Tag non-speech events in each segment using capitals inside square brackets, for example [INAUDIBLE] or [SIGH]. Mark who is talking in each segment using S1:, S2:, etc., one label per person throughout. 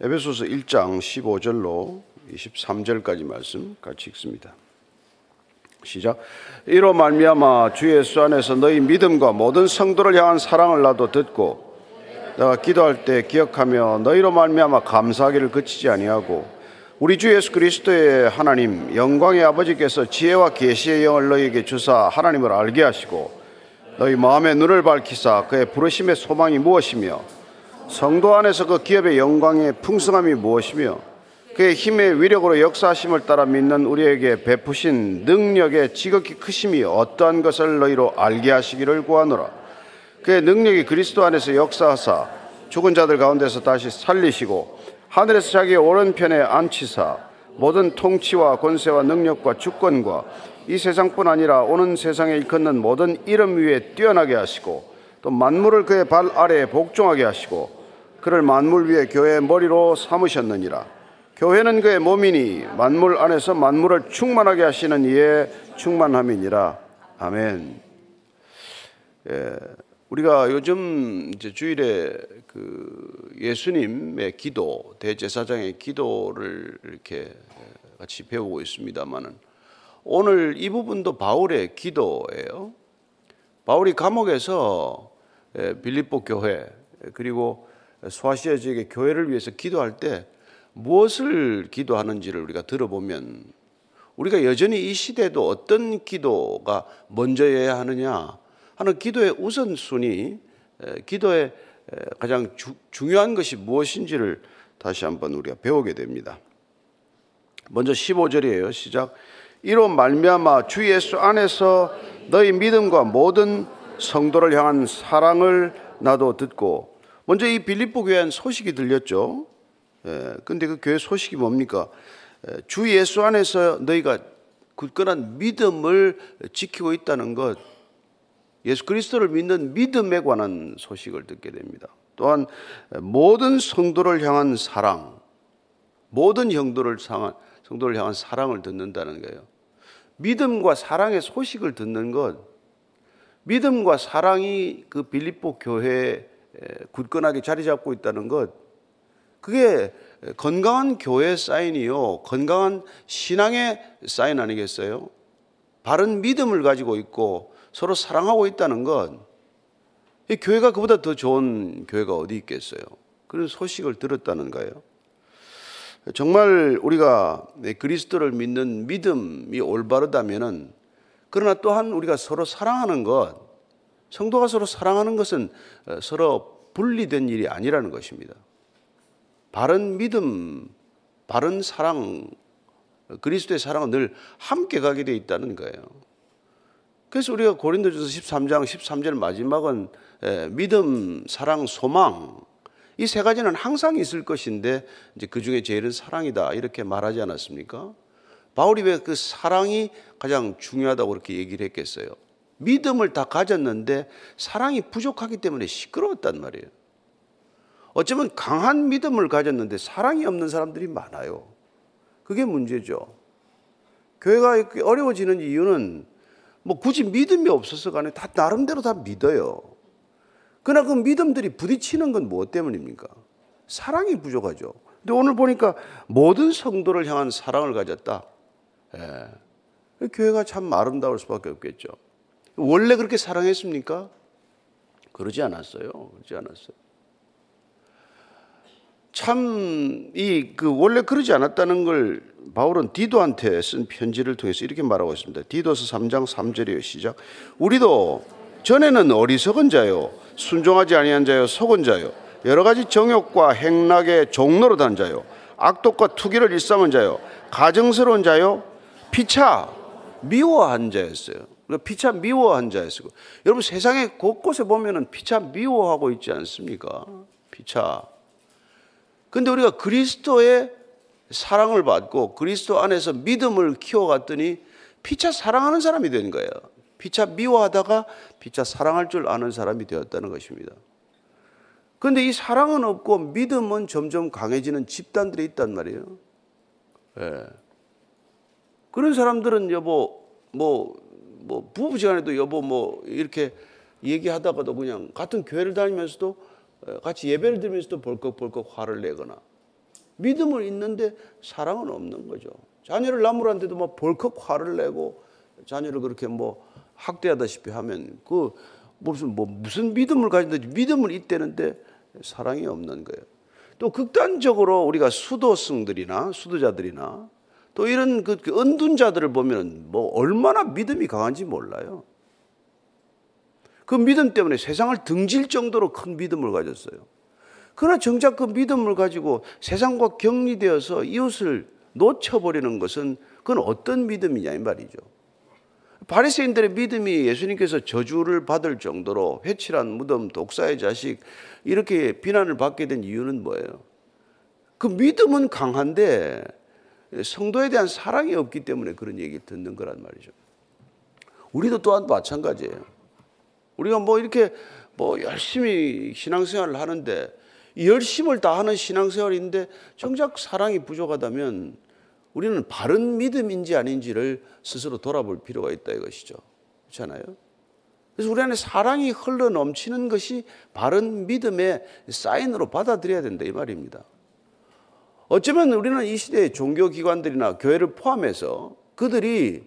S1: 에베소서 1장 15절로 23절까지 말씀 같이 읽습니다. 시작. 이로 말미암아 주 예수 안에서 너희 믿음과 모든 성도를 향한 사랑을 나도 듣고 내가 기도할 때 기억하며 너희로 말미암아 감사하기를 그치지 아니하고 우리 주 예수 그리스도의 하나님 영광의 아버지께서 지혜와 계시의 영을 너희에게 주사 하나님을 알게 하시고 너희 마음의 눈을 밝히사 그의 부르심의 소망이 무엇이며 성도 안에서 그 기업의 영광의 풍성함이 무엇이며 그의 힘의 위력으로 역사하심을 따라 믿는 우리에게 베푸신 능력의 지극히 크심이 어떠한 것을 너희로 알게 하시기를 구하노라. 그의 능력이 그리스도 안에서 역사하사 죽은 자들 가운데서 다시 살리시고 하늘에서 자기의 오른편에 앉히사 모든 통치와 권세와 능력과 주권과 이 세상뿐 아니라 오는 세상에 일컫는 모든 이름 위에 뛰어나게 하시고 또 만물을 그의 발 아래에 복종하게 하시고 그를 만물 위에 교회의 머리로 삼으셨느니라. 교회는 그의 몸이니 만물 안에서 만물을 충만하게 하시는 이의 충만함이니라. 아멘. 예, 우리가 요즘 이제 주일에 그 예수님의 기도, 대제사장의 기도를 이렇게 같이 배우고 있습니다만은 오늘 이 부분도 바울의 기도예요. 바울이 감옥에서 예, 빌립보 교회 그리고 소아시아 지역의 교회를 위해서 기도할 때 무엇을 기도하는지를 우리가 들어보면 우리가 여전히 이 시대도 어떤 기도가 먼저여야 하느냐 하는 기도의 우선순위, 기도의 가장 주, 중요한 것이 무엇인지를 다시 한번 우리가 배우게 됩니다. 먼저 15절이에요. 시작. 이로 말미암아 주 예수 안에서 너희 믿음과 모든 성도를 향한 사랑을 나도 듣고 먼저 이 빌립보 교회한 소식이 들렸죠. 예, 근데 그 교회 소식이 뭡니까? 예, 주 예수 안에서 너희가 굳건한 믿음을 지키고 있다는 것, 예수 그리스도를 믿는 믿음에 관한 소식을 듣게 됩니다. 또한 모든 성도를 향한 사랑, 모든 형도를 향한 성도를 향한 사랑을 듣는다는 거예요. 믿음과 사랑의 소식을 듣는 것, 믿음과 사랑이 그 빌립보 교회에 굳건하게 자리 잡고 있다는 것, 그게 건강한 교회 사인이요. 건강한 신앙의 사인 아니겠어요? 바른 믿음을 가지고 있고 서로 사랑하고 있다는 것. 이 교회가 그보다 더 좋은 교회가 어디 있겠어요? 그런 소식을 들었다는 거예요. 정말 우리가 그리스도를 믿는 믿음이 올바르다면은 그러나 또한 우리가 서로 사랑하는 것, 성도가 서로 사랑하는 것은 서로 분리된 일이 아니라는 것입니다. 바른 믿음, 바른 사랑, 그리스도의 사랑은 늘 함께 가게 되어 있다는 거예요. 그래서 우리가 고린도전서 13장 13절 마지막은 믿음, 사랑, 소망 이 세 가지는 항상 있을 것인데 이제 그 중에 제일은 사랑이다 이렇게 말하지 않았습니까? 바울이 왜 그 사랑이 가장 중요하다고 그렇게 얘기를 했겠어요? 믿음을 다 가졌는데 사랑이 부족하기 때문에 시끄러웠단 말이에요. 어쩌면 강한 믿음을 가졌는데 사랑이 없는 사람들이 많아요. 그게 문제죠. 교회가 어려워지는 이유는 뭐 굳이 믿음이 없어서가 아니라 다 나름대로 다 믿어요. 그러나 그 믿음들이 부딪히는 건 무엇 때문입니까? 사랑이 부족하죠. 근데 오늘 보니까 모든 성도를 향한 사랑을 가졌다. 예. 교회가 참 아름다울 수밖에 없겠죠. 원래 그렇게 사랑했습니까? 그러지 않았어요. 그러지 않았어요. 참 이 그 원래 그러지 않았다는 걸 바울은 디도한테 쓴 편지를 통해서 이렇게 말하고 있습니다. 디도서 3장 3절이에요. 시작. 우리도 전에는 어리석은 자요, 순종하지 아니한 자요, 속은 자요, 여러 가지 정욕과 행락의 종로로 단 자요, 악독과 투기를 일삼은 자요, 가정스러운 자요, 피차 미워한 자였어요. 피차 미워한 자였어요. 여러분 세상에 곳곳에 보면은 피차 미워하고 있지 않습니까? 피차 근데 우리가 그리스도의 사랑을 받고 그리스도 안에서 믿음을 키워갔더니 피차 사랑하는 사람이 된 거예요. 피차 미워하다가 피차 사랑할 줄 아는 사람이 되었다는 것입니다. 그런데 이 사랑은 없고 믿음은 점점 강해지는 집단들이 있단 말이에요. 예. 그런 사람들은 여보, 뭐, 뭐, 부부지간에도 여보, 뭐, 이렇게 얘기하다가도 그냥 같은 교회를 다니면서도 같이 예배를 드리면서도 벌컥벌컥 화를 내거나 믿음을 있는데 사랑은 없는 거죠. 자녀를 나무란데도 막 벌컥 화를 내고 자녀를 그렇게 뭐 학대하다시피 하면 그 무슨 뭐 무슨 믿음을 가진다지 믿음을 잇대는데 사랑이 없는 거예요. 또 극단적으로 우리가 수도승들이나 수도자들이나 또 이런 그, 그 은둔자들을 보면 뭐 얼마나 믿음이 강한지 몰라요. 그 믿음 때문에 세상을 등질 정도로 큰 믿음을 가졌어요. 그러나 정작 그 믿음을 가지고 세상과 격리되어서 이웃을 놓쳐버리는 것은 그건 어떤 믿음이냐 이 말이죠. 바리새인들의 믿음이 예수님께서 저주를 받을 정도로 회칠한 무덤, 독사의 자식 이렇게 비난을 받게 된 이유는 뭐예요? 그 믿음은 강한데 성도에 대한 사랑이 없기 때문에 그런 얘기 듣는 거란 말이죠. 우리도 또한 마찬가지예요. 우리가 뭐 이렇게 뭐 열심히 신앙생활을 하는데 열심을 다하는 신앙생활인데 정작 사랑이 부족하다면 우리는 바른 믿음인지 아닌지를 스스로 돌아볼 필요가 있다 이것이죠. 그렇잖아요? 그래서 우리 안에 사랑이 흘러 넘치는 것이 바른 믿음의 사인으로 받아들여야 된다 이 말입니다. 어쩌면 우리는 이 시대의 종교기관들이나 교회를 포함해서 그들이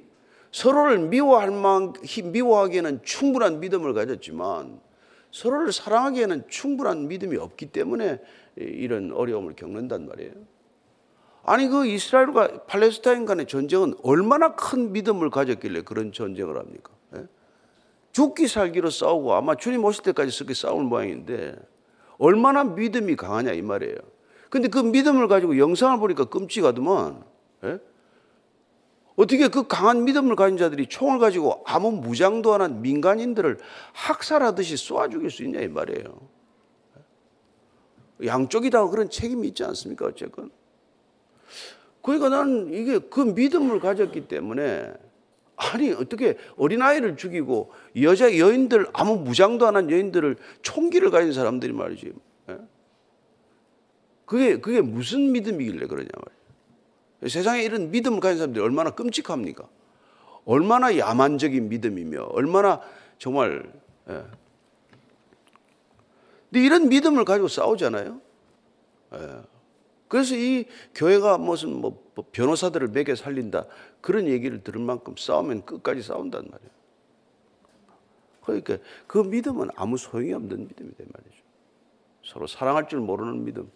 S1: 서로를 미워할 만 미워하기에는 충분한 믿음을 가졌지만 서로를 사랑하기에는 충분한 믿음이 없기 때문에 이런 어려움을 겪는단 말이에요. 아니 그 이스라엘과 팔레스타인 간의 전쟁은 얼마나 큰 믿음을 가졌길래 그런 전쟁을 합니까? 예? 죽기 살기로 싸우고 아마 주님 오실 때까지 그렇게 싸울 모양인데 얼마나 믿음이 강하냐 이 말이에요. 근데 그 믿음을 가지고 영상을 보니까 끔찍하더만 예? 어떻게 그 강한 믿음을 가진 자들이 총을 가지고 아무 무장도 안 한 민간인들을 학살하듯이 쏘아 죽일 수 있냐 이 말이에요. 양쪽이 다 그런 책임이 있지 않습니까? 어쨌건. 그러니까 나는 이게 그 믿음을 가졌기 때문에 아니 어떻게 어린아이를 죽이고 여자 여인들 아무 무장도 안 한 여인들을 총기를 가진 사람들이 말이지. 예? 그게 그게 무슨 믿음이길래 그러냐 말이야. 세상에 이런 믿음을 가진 사람들이 얼마나 끔찍합니까? 얼마나 야만적인 믿음이며 얼마나 정말 예. 근데 이런 믿음을 가지고 싸우잖아요. 예. 그래서 이 교회가 무슨 뭐 변호사들을 매겨 살린다 그런 얘기를 들을 만큼 싸우면 끝까지 싸운단 말이에요. 그러니까 그 믿음은 아무 소용이 없는 믿음이다 말이죠. 서로 사랑할 줄 모르는 믿음.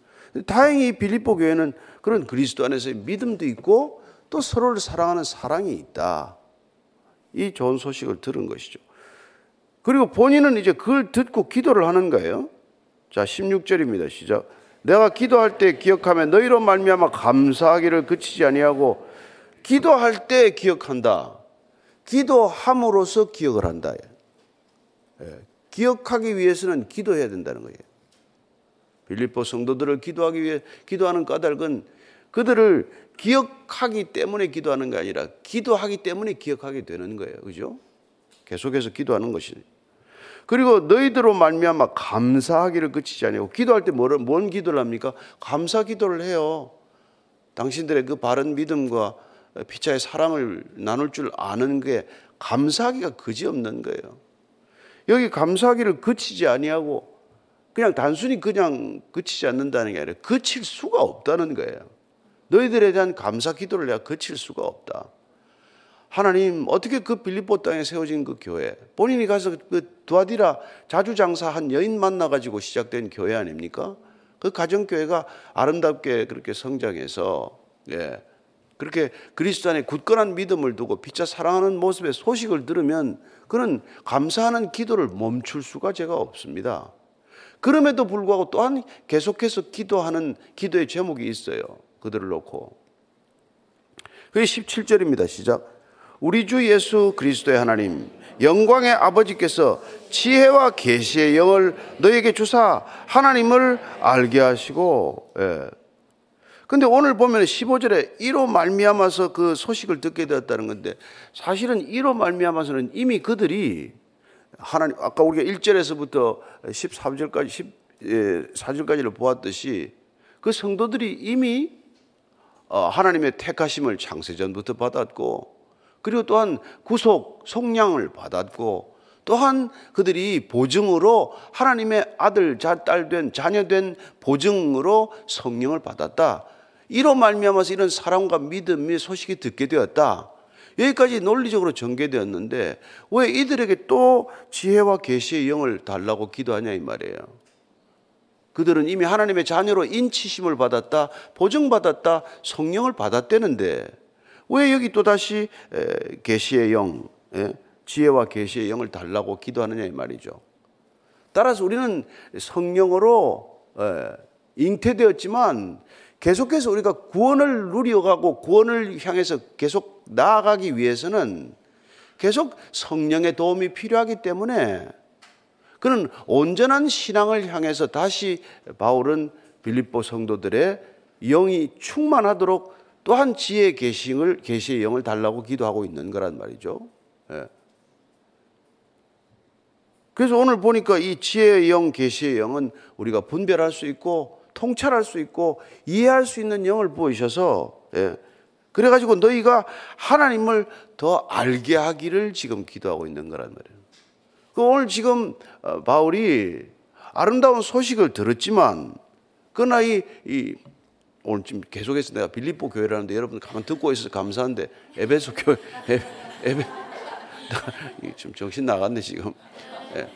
S1: 다행히 빌립보 교회는 그런 그리스도 안에서의 믿음도 있고 또 서로를 사랑하는 사랑이 있다. 이 좋은 소식을 들은 것이죠. 그리고 본인은 이제 그걸 듣고 기도를 하는 거예요. 자, 16절입니다. 시작. 내가 기도할 때 기억하며 너희로 말미암아 감사하기를 그치지 아니하고 기도할 때 기억한다. 기도함으로써 기억을 한다. 예. 기억하기 위해서는 기도해야 된다는 거예요. 빌립보 성도들을 기도하기 위해 기도하는 까닭은 그들을 기억하기 때문에 기도하는 게 아니라 기도하기 때문에 기억하게 되는 거예요. 그죠? 계속해서 기도하는 것이. 그리고 너희들로 말미암아 감사하기를 그치지 아니고 기도할 때 뭐를 뭔 기도를 합니까? 감사 기도를 해요. 당신들의 그 바른 믿음과 피차의 사랑을 나눌 줄 아는 게 감사하기가 그지없는 거예요. 여기 감사하기를 그치지 아니하고 그냥 단순히 그냥 그치지 않는다는 게 아니라 그칠 수가 없다는 거예요. 너희들에 대한 감사 기도를 내가 그칠 수가 없다. 하나님 어떻게 그 빌립보 땅에 세워진 그 교회 본인이 가서 그 두아디라 자주 장사한 여인 만나 가지고 시작된 교회 아닙니까? 그 가정 교회가 아름답게 그렇게 성장해서 예. 그렇게 그리스도 안에 굳건한 믿음을 두고 피차 사랑하는 모습의 소식을 들으면 그는 감사하는 기도를 멈출 수가 제가 없습니다. 그럼에도 불구하고 또한 계속해서 기도하는 기도의 제목이 있어요. 그들을 놓고. 그게 17절입니다. 시작. 우리 주 예수 그리스도의 하나님, 영광의 아버지께서 지혜와 계시의 영을 너에게 주사 하나님을 알게 하시고, 예. 근데 오늘 보면 15절에 이로 말미암아서 그 소식을 듣게 되었다는 건데 사실은 이로 말미암아서는 이미 그들이 하나님 아까 우리가 1절에서부터 13절까지 14절까지를 보았듯이 그 성도들이 이미 어, 하나님의 택하심을 창세전부터 받았고 그리고 또한 구속 속량을 받았고 또한 그들이 보증으로 하나님의 아들 딸 된 자녀 된 보증으로 성령을 받았다. 이로 말미암아서 이런 사랑과 믿음의 소식이 듣게 되었다. 여기까지 논리적으로 전개되었는데 왜 이들에게 또 지혜와 계시의 영을 달라고 기도하냐 이 말이에요. 그들은 이미 하나님의 자녀로 인치심을 받았다, 보증받았다, 성령을 받았대는데 왜 여기 또 다시 계시의 영, 예? 지혜와 계시의 영을 달라고 기도하느냐 이 말이죠. 따라서 우리는 성령으로 잉태되었지만 계속해서 우리가 구원을 누려가고 구원을 향해서 계속 나아가기 위해서는 계속 성령의 도움이 필요하기 때문에 그는 온전한 신앙을 향해서 다시 바울은 빌립보 성도들의 영이 충만하도록 또한 지혜 계시를 계시의 영을 달라고 기도하고 있는 거란 말이죠. 예. 그래서 오늘 보니까 이 지혜의 영, 계시의 영은 우리가 분별할 수 있고 통찰할 수 있고 이해할 수 있는 영을 보이셔서 예. 그래가지고 너희가 하나님을 더 알게 하기를 지금 기도하고 있는 거란 말이에요. 그 오늘 지금 어, 바울이 아름다운 소식을 들었지만 그러나 이, 이 오늘 지금 계속해서 내가 빌립보 교회라는데 여러분 가만 듣고 있어서 감사한데 에베소 교회 에베, [LAUGHS] 에베 지금 정신 나갔네 지금. 예.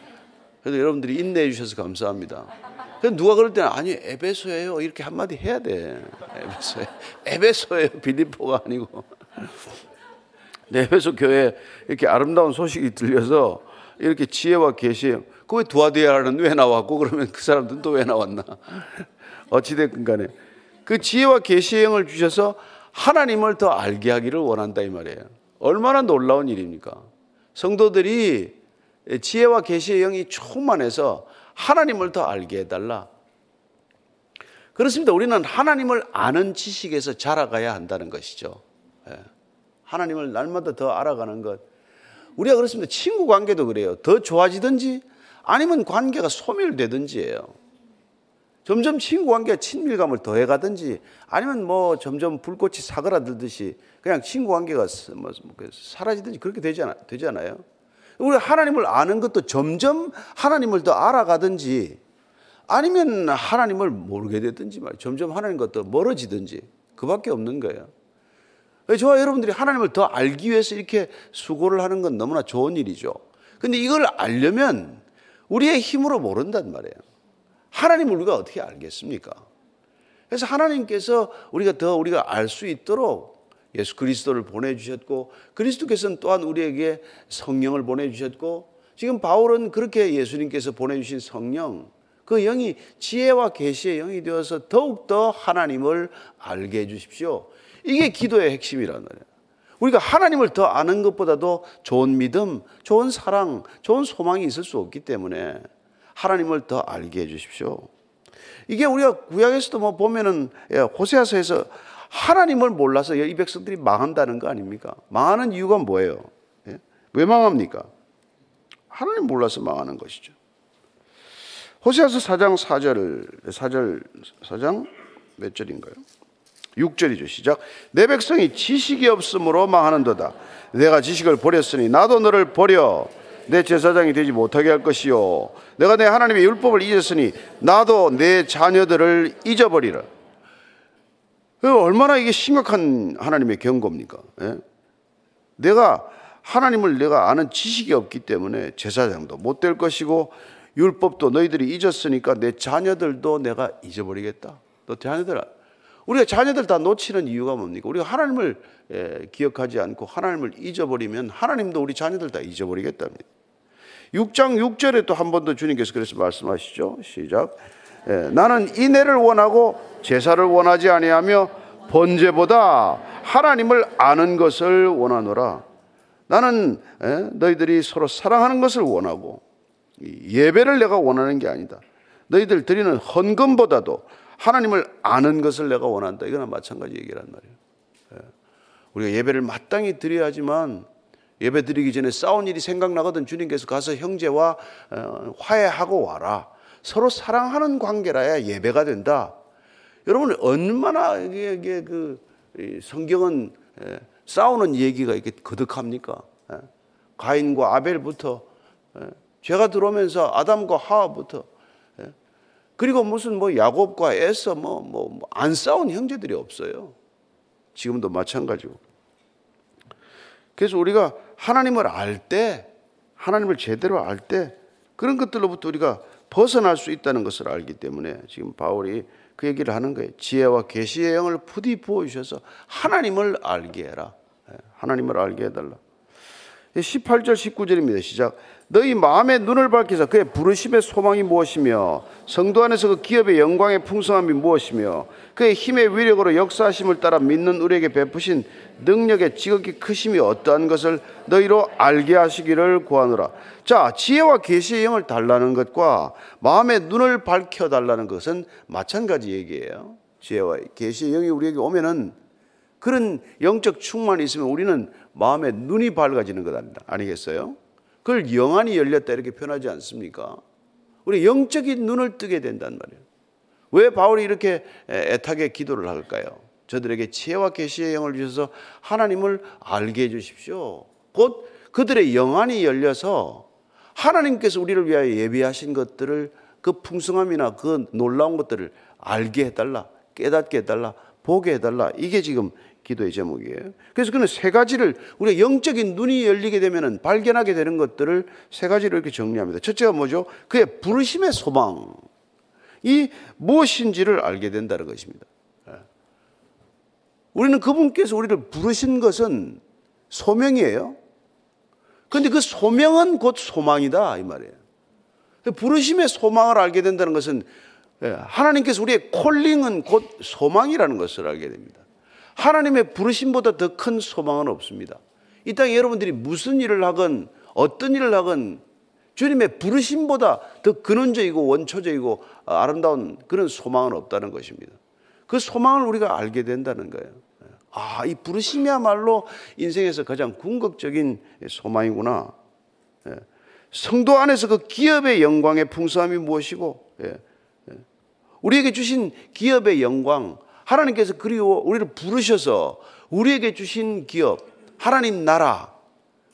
S1: 그래서 여러분들이 인내해 주셔서 감사합니다. 누가 그럴 때는 아니 에베소예요 이렇게 한마디 해야 돼. 에베소에 에베소예요 빌립보가 아니고. 네, 에베소 교회 이렇게 아름다운 소식이 들려서 이렇게 지혜와 계시 그왜 두아디아라는 왜 나왔고 그러면 그 사람들은 또 왜 나왔나? 어찌됐든 간에 그 지혜와 계시의 영을 주셔서 하나님을 더 알게 하기를 원한다 이 말이에요. 얼마나 놀라운 일입니까? 성도들이 지혜와 계시의 영이 충만해서 하나님을 더 알게 해달라. 그렇습니다. 우리는 하나님을 아는 지식에서 자라가야 한다는 것이죠. 예. 하나님을 날마다 더 알아가는 것. 우리가 그렇습니다. 친구 관계도 그래요. 더 좋아지든지 아니면 관계가 소멸되든지예요. 점점 친구 관계가 친밀감을 더해가든지 아니면 뭐 점점 불꽃이 사그라들듯이 그냥 친구 관계가 뭐, 뭐 사라지든지 그렇게 되지 않아요? 우리 하나님을 아는 것도 점점 하나님을 더 알아가든지 아니면 하나님을 모르게 되든지 말 점점 하나님과 더 멀어지든지 그밖에 없는 거예요. 저와 여러분들이 하나님을 더 알기 위해서 이렇게 수고를 하는 건 너무나 좋은 일이죠. 근데 이걸 알려면 우리의 힘으로 모른단 말이에요. 하나님을 우리가 어떻게 알겠습니까? 그래서 하나님께서 우리가 더 우리가 알 수 있도록 예수 그리스도를 보내주셨고 그리스도께서는 또한 우리에게 성령을 보내주셨고 지금 바울은 그렇게 예수님께서 보내주신 성령 그 영이 지혜와 계시의 영이 되어서 더욱더 하나님을 알게 해주십시오. 이게 기도의 핵심이란 말이에요. 우리가 하나님을 더 아는 것보다도 좋은 믿음, 좋은 사랑, 좋은 소망이 있을 수 없기 때문에 하나님을 더 알게 해 주십시오. 이게 우리가 구약에서도 뭐 보면은 예, 호세아서에서 하나님을 몰라서 이 백성들이 망한다는 거 아닙니까? 망하는 이유가 뭐예요? 예? 왜 망합니까? 하나님 몰라서 망하는 것이죠. 호세아서 4장 4절, 4절, 4장 몇 절인가요? 6절이죠. 시작. 내 백성이 지식이 없으므로 망하는도다. 내가 지식을 버렸으니 나도 너를 버려 내 제사장이 되지 못하게 할 것이요. 내가 내 하나님의 율법을 잊었으니 나도 내 자녀들을 잊어버리라. 얼마나 이게 심각한 하나님의 경고입니까? 예? 내가 하나님을 내가 아는 지식이 없기 때문에 제사장도 못 될 것이고 율법도 너희들이 잊었으니까 내 자녀들도 내가 잊어버리겠다. 너 자녀들 우리가 자녀들 다 놓치는 이유가 뭡니까? 우리가 하나님을 기억하지 않고 하나님을 잊어버리면 하나님도 우리 자녀들 다 잊어버리겠답니다. 6장 6절에 또 한 번 더 주님께서 그래서 말씀하시죠. 시작. 나는 인애를 원하고 제사를 원하지 아니하며 번제보다 하나님을 아는 것을 원하노라. 나는 너희들이 서로 사랑하는 것을 원하고 예배를 내가 원하는 게 아니다. 너희들 드리는 헌금보다도 하나님을 아는 것을 내가 원한다. 이거나 마찬가지 얘기란 말이에요. 예. 우리가 예배를 마땅히 드려야지만 예배 드리기 전에 싸운 일이 생각나거든 주님께서 가서 형제와 어, 화해하고 와라. 서로 사랑하는 관계라야 예배가 된다. 여러분 얼마나 이게, 이게 그 성경은 예, 싸우는 얘기가 이렇게 거듭합니까? 예. 가인과 아벨부터 죄가 들어오면서 아담과 하와부터 그리고 무슨 뭐 야곱과 에서 뭐 뭐 안 싸운 형제들이 없어요. 지금도 마찬가지고. 그래서 우리가 하나님을 알 때, 하나님을 제대로 알 때 그런 것들로부터 우리가 벗어날 수 있다는 것을 알기 때문에 지금 바울이 그 얘기를 하는 거예요. 지혜와 계시의 영을 부디 부어 주셔서 하나님을 알게 해라. 예, 하나님을 알게 해달라. 18절 19절입니다. 시작. 너희 마음의 눈을 밝혀서 그의 부르심의 소망이 무엇이며 성도 안에서 그 기업의 영광의 풍성함이 무엇이며 그의 힘의 위력으로 역사하심을 따라 믿는 우리에게 베푸신 능력의 지극히 크심이 어떠한 것을 너희로 알게 하시기를 구하노라. 자, 지혜와 계시의 영을 달라는 것과 마음의 눈을 밝혀 달라는 것은 마찬가지 얘기예요. 지혜와 계시의 영이 우리에게 오면은 그런 영적 충만이 있으면 우리는 마음의 눈이 밝아지는 것 아니겠어요? 그걸 영안이 열렸다 이렇게 표현하지 않습니까? 우리 영적인 눈을 뜨게 된단 말이에요. 왜 바울이 이렇게 애타게 기도를 할까요? 저들에게 지혜와 계시의 영을 주셔서 하나님을 알게 해 주십시오. 곧 그들의 영안이 열려서 하나님께서 우리를 위하여 예비하신 것들을 그 풍성함이나 그 놀라운 것들을 알게 해달라, 깨닫게 해달라, 보게 해달라. 이게 지금 기도의 제목이에요. 그래서 그는 세 가지를 우리가 영적인 눈이 열리게 되면 발견하게 되는 것들을 세 가지로 이렇게 정리합니다. 첫째가 뭐죠? 그의 부르심의 소망. 이 무엇인지를 알게 된다는 것입니다. 예. 우리는 그분께서 우리를 부르신 것은 소명이에요. 그런데 그 소명은 곧 소망이다 이 말이에요. 부르심의 소망을 알게 된다는 것은 예, 하나님께서 우리의 콜링은 곧 소망이라는 것을 알게 됩니다. 하나님의 부르심보다 더 큰 소망은 없습니다. 이 땅에 여러분들이 무슨 일을 하건 어떤 일을 하건 주님의 부르심보다 더 근원적이고 원초적이고 아름다운 그런 소망은 없다는 것입니다. 그 소망을 우리가 알게 된다는 거예요. 아, 이 부르심이야말로 인생에서 가장 궁극적인 소망이구나. 예. 성도 안에서 그 기업의 영광의 풍성함이 무엇이고, 예. 예. 우리에게 주신 기업의 영광, 하나님께서 그리고 우리를 부르셔서 우리에게 주신 기업, 하나님 나라,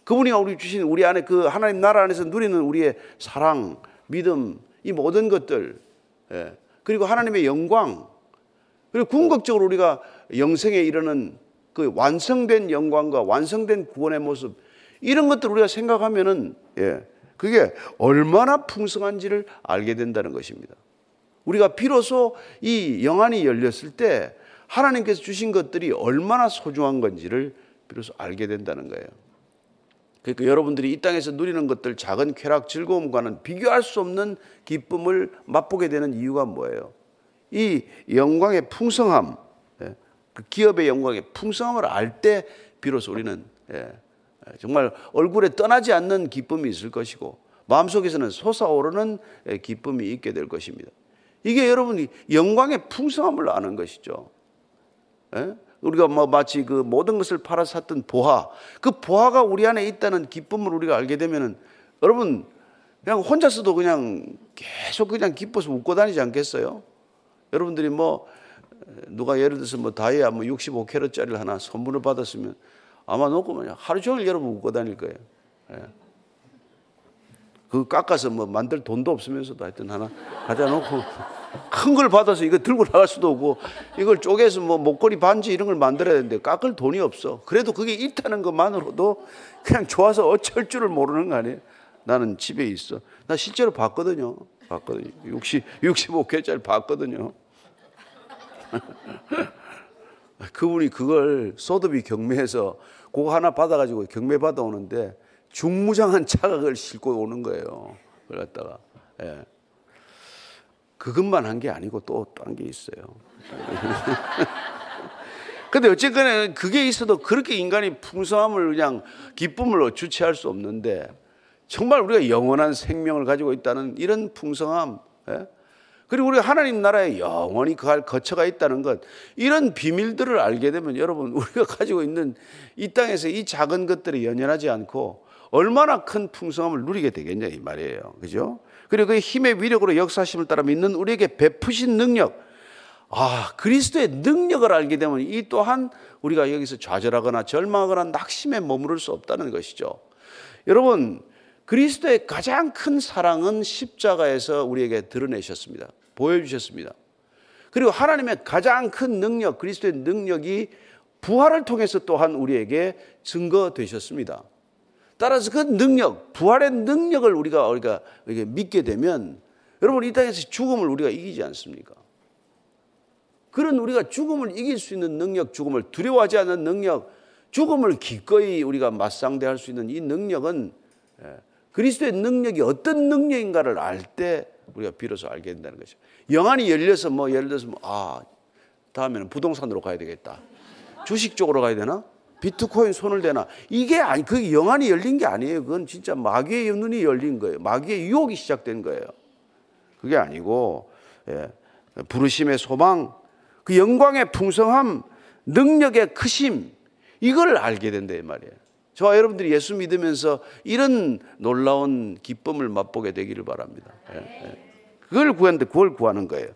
S1: 그분이 우리 주신 우리 안에 그 하나님 나라 안에서 누리는 우리의 사랑, 믿음, 이 모든 것들, 예. 그리고 하나님의 영광, 그리고 궁극적으로 우리가 영생에 이르는 그 완성된 영광과 완성된 구원의 모습, 이런 것들 우리가 생각하면은, 예. 그게 얼마나 풍성한지를 알게 된다는 것입니다. 우리가 비로소 이 영안이 열렸을 때 하나님께서 주신 것들이 얼마나 소중한 건지를 비로소 알게 된다는 거예요. 그러니까 여러분들이 이 땅에서 누리는 것들 작은 쾌락 즐거움과는 비교할 수 없는 기쁨을 맛보게 되는 이유가 뭐예요? 이 영광의 풍성함, 예, 그 기업의 영광의 풍성함을 알 때 비로소 우리는 예, 정말 얼굴에 떠나지 않는 기쁨이 있을 것이고 마음속에서는 솟아오르는 예, 기쁨이 있게 될 것입니다. 이게 여러분이 영광의 풍성함을 아는 것이죠. 예? 우리가 뭐 마치 그 모든 것을 팔아 샀던 보화, 그 보화가 우리 안에 있다는 기쁨을 우리가 알게 되면은 여러분 그냥 혼자서도 그냥 계속 그냥 기뻐서 웃고 다니지 않겠어요? 여러분들이 뭐 누가 예를 들어서 뭐 다이아 뭐 65캐럿짜리를 하나 선물을 받았으면 아마 놓고 하루 종일 여러분 웃고 다닐 거예요. 예. 그 깎아서 뭐 만들 돈도 없으면서도 하여튼 하나 가져 놓고 큰 걸 받아서 이거 들고 나갈 수도 없고 이걸 쪼개서 뭐 목걸이 반지 이런 걸 만들어야 되는데 깎을 돈이 없어. 그래도 그게 있다는 것만으로도 그냥 좋아서 어쩔 줄을 모르는 거 아니에요. 나는 집에 있어. 나 실제로 봤거든요. 봤거든요. 60, 65개짜리 봤거든요. [LAUGHS] 그분이 그걸 소도비 경매에서 그거 하나 받아가지고 경매 받아오는데 중무장한 차각을 싣고 오는 거예요. 그걸 갖다가. 예. 그것만 한 게 아니고 또 딴 게 있어요. [LAUGHS] 근데 어쨌거나 그게 있어도 그렇게 인간이 풍성함을 그냥 기쁨을 주체할 수 없는데 정말 우리가 영원한 생명을 가지고 있다는 이런 풍성함, 예? 그리고 우리가 하나님 나라에 영원히 그 거처가 있다는 것, 이런 비밀들을 알게 되면 여러분, 우리가 [LAUGHS] 가지고 있는 이 땅에서 이 작은 것들이 연연하지 않고 얼마나 큰 풍성함을 누리게 되겠냐 이 말이에요. 그죠? 그리고 그 힘의 위력으로 역사심을 따라 믿는 우리에게 베푸신 능력. 아, 그리스도의 능력을 알게 되면 이 또한 우리가 여기서 좌절하거나 절망하거나 낙심에 머무를 수 없다는 것이죠. 여러분, 그리스도의 가장 큰 사랑은 십자가에서 우리에게 드러내셨습니다. 보여주셨습니다. 그리고 하나님의 가장 큰 능력, 그리스도의 능력이 부활을 통해서 또한 우리에게 증거되셨습니다. 따라서 그 능력, 부활의 능력을 우리가 우리가 믿게 되면 여러분 이 땅에서 죽음을 우리가 이기지 않습니까? 그런 우리가 죽음을 이길 수 있는 능력, 죽음을 두려워하지 않는 능력, 죽음을 기꺼이 우리가 맞상대할 수 있는 이 능력은 예, 그리스도의 능력이 어떤 능력인가를 알 때 우리가 비로소 알게 된다는 것이죠. 영안이 열려서 뭐 예를 들어서 뭐, 아 다음에는 부동산으로 가야 되겠다. 주식 쪽으로 가야 되나? 비트코인 손을 대나? 이게 아니 그 영안이 열린 게 아니에요. 그건 진짜 마귀의 눈이 열린 거예요. 마귀의 유혹이 시작된 거예요. 그게 아니고 예, 부르심의 소망, 그 영광의 풍성함, 능력의 크심 이걸 알게 된다 이 말이에요. 저와 여러분들이 예수 믿으면서 이런 놀라운 기쁨을 맛보게 되기를 바랍니다. 예, 예. 그걸 구하는데 그걸 구하는 거예요.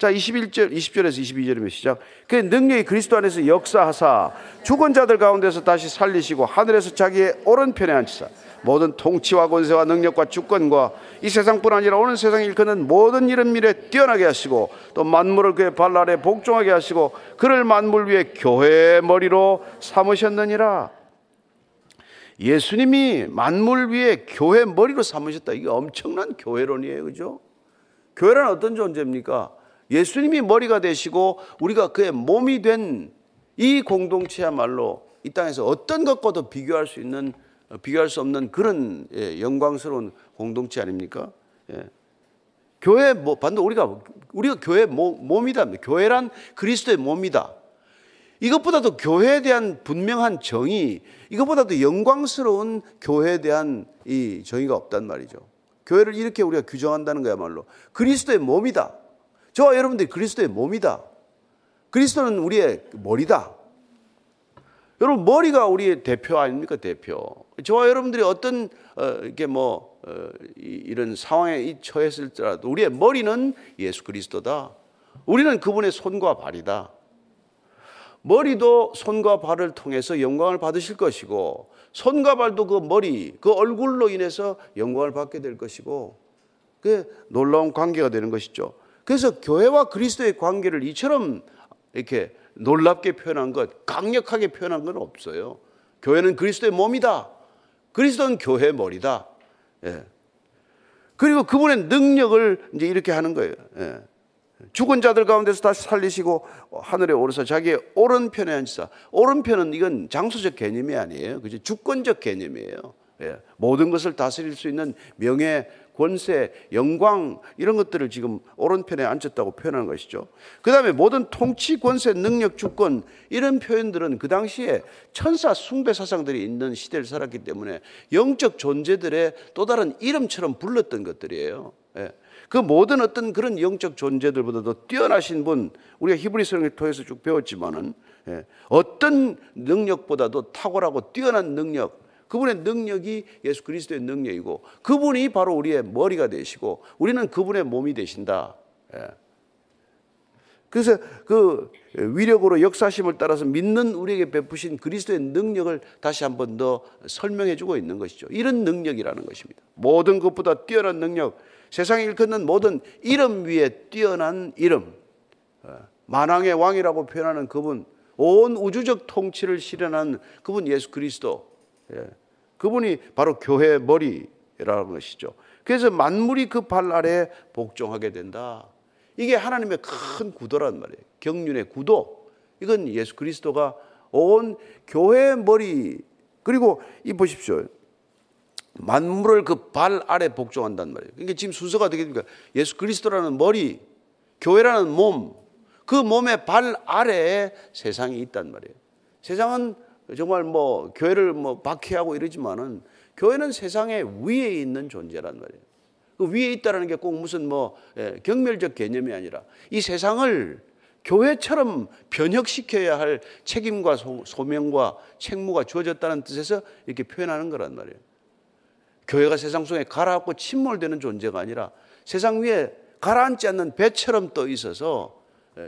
S1: 자, 21절, 20절에서 22절이면 시작. 그 능력이 그리스도 안에서 역사하사 죽은 자들 가운데서 다시 살리시고 하늘에서 자기의 오른편에 앉히사 모든 통치와 권세와 능력과 주권과 이 세상뿐 아니라 오는 세상에 일컫는 모든 이름 미래 뛰어나게 하시고 또 만물을 그의 발 아래 복종하게 하시고 그를 만물 위에 교회의 머리로 삼으셨느니라. 예수님이 만물 위에 교회 머리로 삼으셨다. 이게 엄청난 교회론이에요. 그죠? 교회란 어떤 존재입니까? 예수님이 머리가 되시고 우리가 그의 몸이 된 이 공동체야말로 이 땅에서 어떤 것과도 비교할 수 있는 비교할 수 없는 그런 예, 영광스러운 공동체 아닙니까? 예. 교회 뭐 반도 우리가 우리가 교회 몸이다. 교회란 그리스도의 몸이다. 이것보다도 교회에 대한 분명한 정의, 이것보다도 영광스러운 교회에 대한 이 정의가 없단 말이죠. 교회를 이렇게 우리가 규정한다는 거야말로 그리스도의 몸이다. 저와 여러분들이 그리스도의 몸이다. 그리스도는 우리의 머리다. 여러분 머리가 우리의 대표 아닙니까 대표? 저와 여러분들이 어떤 어, 이렇게 뭐 어, 이런 상황에 처했을지라도 우리의 머리는 예수 그리스도다. 우리는 그분의 손과 발이다. 머리도 손과 발을 통해서 영광을 받으실 것이고 손과 발도 그 머리, 그 얼굴로 인해서 영광을 받게 될 것이고 그 놀라운 관계가 되는 것이죠. 그래서 교회와 그리스도의 관계를 이처럼 이렇게 놀랍게 표현한 것, 강력하게 표현한 건 없어요. 교회는 그리스도의 몸이다. 그리스도는 교회의 머리다. 예. 그리고 그분의 능력을 이제 이렇게 하는 거예요. 예. 죽은 자들 가운데서 다시 살리시고 하늘에 오르사 자기의 오른편에 앉으사 오른편은 이건 장소적 개념이 아니에요. 그죠? 주권적 개념이에요. 예. 모든 것을 다스릴 수 있는 명예, 권세, 영광 이런 것들을 지금 오른편에 앉혔다고 표현하는 것이죠. 그 다음에 모든 통치, 권세, 능력, 주권 이런 표현들은 그 당시에 천사 숭배 사상들이 있는 시대를 살았기 때문에 영적 존재들의 또 다른 이름처럼 불렀던 것들이에요. 예. 그 모든 어떤 그런 영적 존재들보다도 뛰어나신 분, 우리가 히브리서를 통해서 쭉 배웠지만은 예, 어떤 능력보다도 탁월하고 뛰어난 능력, 그분의 능력이 예수 그리스도의 능력이고 그분이 바로 우리의 머리가 되시고 우리는 그분의 몸이 되신다. 예. 그래서 그 위력으로 역사심을 따라서 믿는 우리에게 베푸신 그리스도의 능력을 다시 한 번 더 설명해 주고 있는 것이죠. 이런 능력이라는 것입니다. 모든 것보다 뛰어난 능력, 세상에 일컫는 모든 이름 위에 뛰어난 이름, 어, 만왕의 왕이라고 표현하는 그분, 온 우주적 통치를 실현한 그분 예수 그리스도, 예. 그분이 바로 교회 머리라는 것이죠. 그래서 만물이 그 발 아래 복종하게 된다. 이게 하나님의 큰 구도란 말이에요. 경륜의 구도. 이건 예수 그리스도가 온 교회의 머리, 그리고 이 보십시오. 만물을 그 발 아래 복종한단 말이에요. 그러니까 지금 순서가 어떻게 됩니까? 예수 그리스도라는 머리, 교회라는 몸, 그 몸의 발 아래에 세상이 있단 말이에요. 세상은 정말 뭐 교회를 뭐 박해하고 이러지만은 교회는 세상의 위에 있는 존재란 말이에요. 그 위에 있다라는 게 꼭 무슨 뭐 예, 경멸적 개념이 아니라 이 세상을 교회처럼 변혁시켜야 할 책임과 소 명과 책무가 주어졌다는 뜻에서 이렇게 표현하는 거란 말이에요. 교회가 세상 속에 가라앉고 침몰되는 존재가 아니라 세상 위에 가라앉지 않는 배처럼 떠 있어서 예,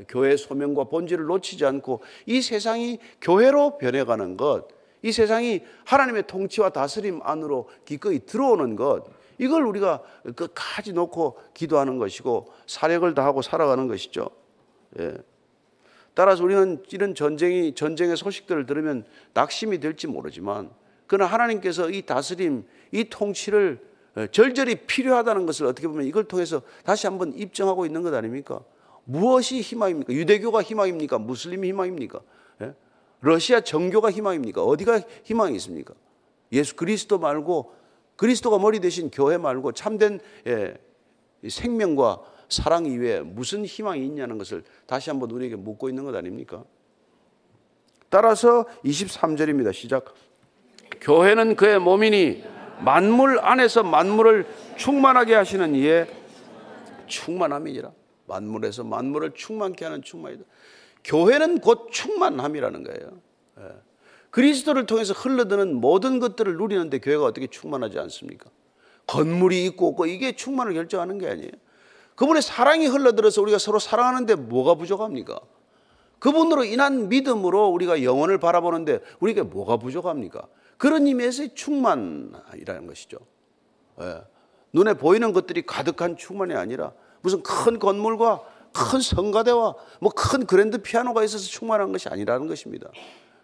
S1: 교회의 소명과 본질을 놓치지 않고 이 세상이 교회로 변해가는 것, 이 세상이 하나님의 통치와 다스림 안으로 기꺼이 들어오는 것, 이걸 우리가 끝까지 놓고 기도하는 것이고 사력을 다하고 살아가는 것이죠. 예. 따라서 우리는 이런 전쟁이 전쟁의 소식들을 들으면 낙심이 될지 모르지만 그러나 하나님께서 이 다스림, 이 통치를 어, 절절히 필요하다는 것을 어떻게 보면 이걸 통해서 다시 한번 입증하고 있는 것 아닙니까? 무엇이 희망입니까? 유대교가 희망입니까? 무슬림이 희망입니까? 예? 러시아 정교가 희망입니까? 어디가 희망이 있습니까? 예수 그리스도 말고 그리스도가 머리 대신 교회 말고 참된 예, 생명과 사랑 이외에 무슨 희망이 있냐는 것을 다시 한번 우리에게 묻고 있는 것 아닙니까? 따라서 23절입니다. 시작. 교회는 그의 몸이니 만물 안에서 만물을 충만하게 하시는 이의 충만함이니라. 만물에서 만물을 충만케 하는 충만이다. 교회는 곧 충만함이라는 거예요. 예. 그리스도를 통해서 흘러드는 모든 것들을 누리는데 교회가 어떻게 충만하지 않습니까? 건물이 있고 없고 이게 충만을 결정하는 게 아니에요. 그분의 사랑이 흘러들어서 우리가 서로 사랑하는데 뭐가 부족합니까? 그분으로 인한 믿음으로 우리가 영혼을 바라보는데 우리에게 뭐가 부족합니까? 그런 의미에서의 충만이라는 것이죠. 예. 눈에 보이는 것들이 가득한 충만이 아니라 무슨 큰 건물과 큰 성가대와 뭐 큰 그랜드 피아노가 있어서 충만한 것이 아니라는 것입니다.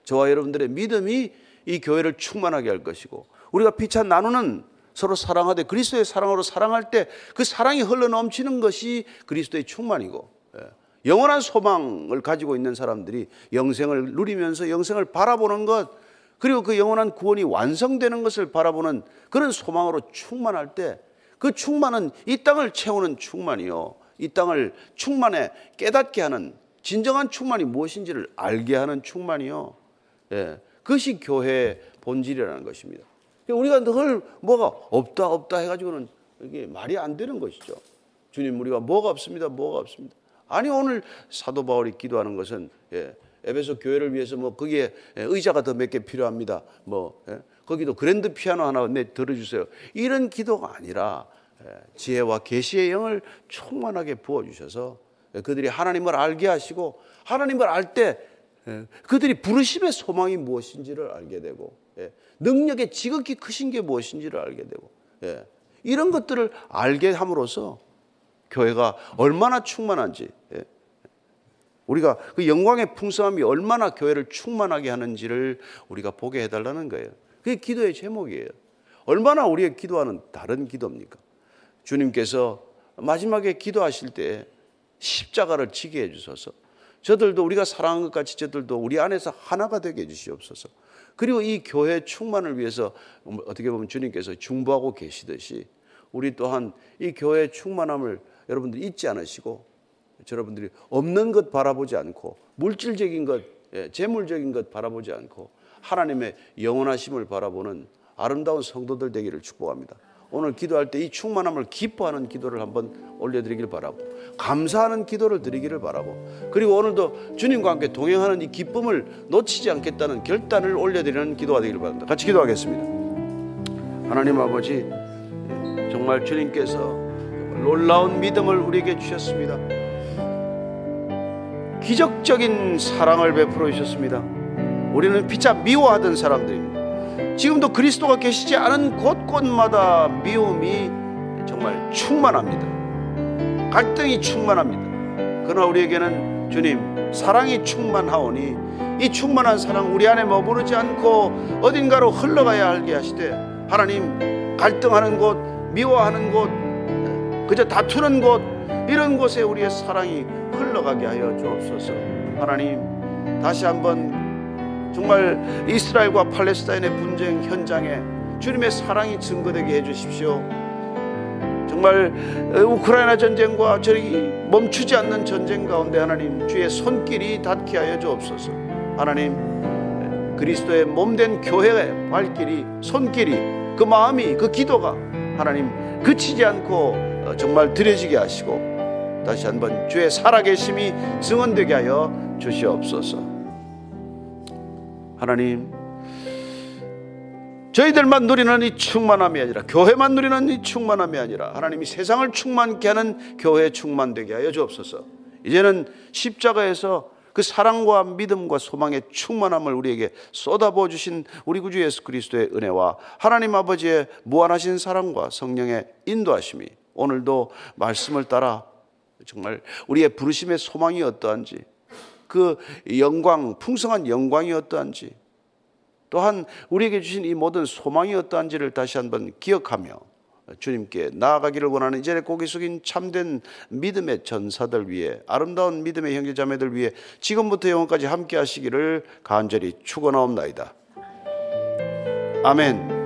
S1: 저와 여러분들의 믿음이 이 교회를 충만하게 할 것이고 우리가 피찬 나누는 서로 사랑하되 그리스도의 사랑으로 사랑할 때 그 사랑이 흘러 넘치는 것이 그리스도의 충만이고 예. 영원한 소망을 가지고 있는 사람들이 영생을 누리면서 영생을 바라보는 것 그리고 그 영원한 구원이 완성되는 것을 바라보는 그런 소망으로 충만할 때 그 충만은 이 땅을 채우는 충만이요. 이 땅을 충만에 깨닫게 하는 진정한 충만이 무엇인지를 알게 하는 충만이요. 예. 그것이 교회의 본질이라는 것입니다. 우리가 늘 뭐가 없다 없다 해가지고는 이게 말이 안 되는 것이죠. 주님 우리가 뭐가 없습니다. 뭐가 없습니다. 아니 오늘 사도 바울이 기도하는 것은 예, 에베소 교회를 위해서 뭐 거기에 의자가 더 몇 개 필요합니다. 뭐 예, 거기도 그랜드 피아노 하나 내 들어주세요. 이런 기도가 아니라 예, 지혜와 계시의 영을 충만하게 부어 주셔서 그들이 하나님을 알게 하시고 하나님을 알때 예, 그들이 부르심의 소망이 무엇인지를 알게 되고 예, 능력의 지극히 크신 게 무엇인지를 알게 되고 예, 이런 것들을 알게 함으로써 교회가 얼마나 충만한지 우리가 그 영광의 풍성함이 얼마나 교회를 충만하게 하는지를 우리가 보게 해달라는 거예요. 그게 기도의 제목이에요. 얼마나 우리의 기도와는 다른 기도입니까? 주님께서 마지막에 기도하실 때 십자가를 지게 해주셔서 저들도 우리가 사랑한 것 같이 저들도 우리 안에서 하나가 되게 해주시옵소서. 그리고 이 교회 충만을 위해서 어떻게 보면 주님께서 중보하고 계시듯이 우리 또한 이 교회 충만함을 여러분들 잊지 않으시고 여러분들이 없는 것 바라보지 않고 물질적인 것, 예, 재물적인 것 바라보지 않고 하나님의 영원하심을 바라보는 아름다운 성도들 되기를 축복합니다. 오늘 기도할 때 이 충만함을 기뻐하는 기도를 한번 올려드리길 바라고 감사하는 기도를 드리기를 바라고 그리고 오늘도 주님과 함께 동행하는 이 기쁨을 놓치지 않겠다는 결단을 올려드리는 기도가 되기를 바랍니다. 같이 기도하겠습니다. 하나님 아버지 정말 주님께서 놀라운 믿음을 우리에게 주셨습니다. 기적적인 사랑을 베풀어 주셨습니다. 우리는 피차 미워하던 사람들입니다. 지금도 그리스도가 계시지 않은 곳곳마다 미움이 정말 충만합니다. 갈등이 충만합니다. 그러나 우리에게는 주님 사랑이 충만하오니 이 충만한 사랑 우리 안에 머무르지 않고 어딘가로 흘러가야 하게 하시되 하나님 갈등하는 곳 미워하는 곳 그저 다투는 곳 이런 곳에 우리의 사랑이 흘러가게 하여 주옵소서 하나님 다시 한번 정말 이스라엘과 팔레스타인의 분쟁 현장에 주님의 사랑이 증거되게 해주십시오. 정말 우크라이나 전쟁과 저희 멈추지 않는 전쟁 가운데 하나님 주의 손길이 닿게 하여 주옵소서. 하나님 그리스도의 몸된 교회의 발길이 손길이 그 마음이 그 기도가 하나님 그치지 않고 정말 드려지게 하시고 다시 한번 주의 살아계심이 증언되게 하여 주시옵소서. 하나님, 저희들만 누리는 이 충만함이 아니라 교회만 누리는 이 충만함이 아니라 하나님이 세상을 충만케 하는 교회 충만되게 하여 주옵소서. 이제는 십자가에서 그 사랑과 믿음과 소망의 충만함을 우리에게 쏟아부어 주신 우리 구주 예수 그리스도의 은혜와 하나님 아버지의 무한하신 사랑과 성령의 인도하심이 오늘도 말씀을 따라 정말 우리의 부르심의 소망이 어떠한지 그 영광, 풍성한 영광이 어떠한지 또한 우리에게 주신 이 모든 소망이 어떠한지를 다시 한번 기억하며 주님께 나아가기를 원하는 이전에 고개 숙인 참된 믿음의 전사들 위해 아름다운 믿음의 형제 자매들 위해 지금부터 영원까지 함께 하시기를 간절히 축원하옵나이다. 아멘.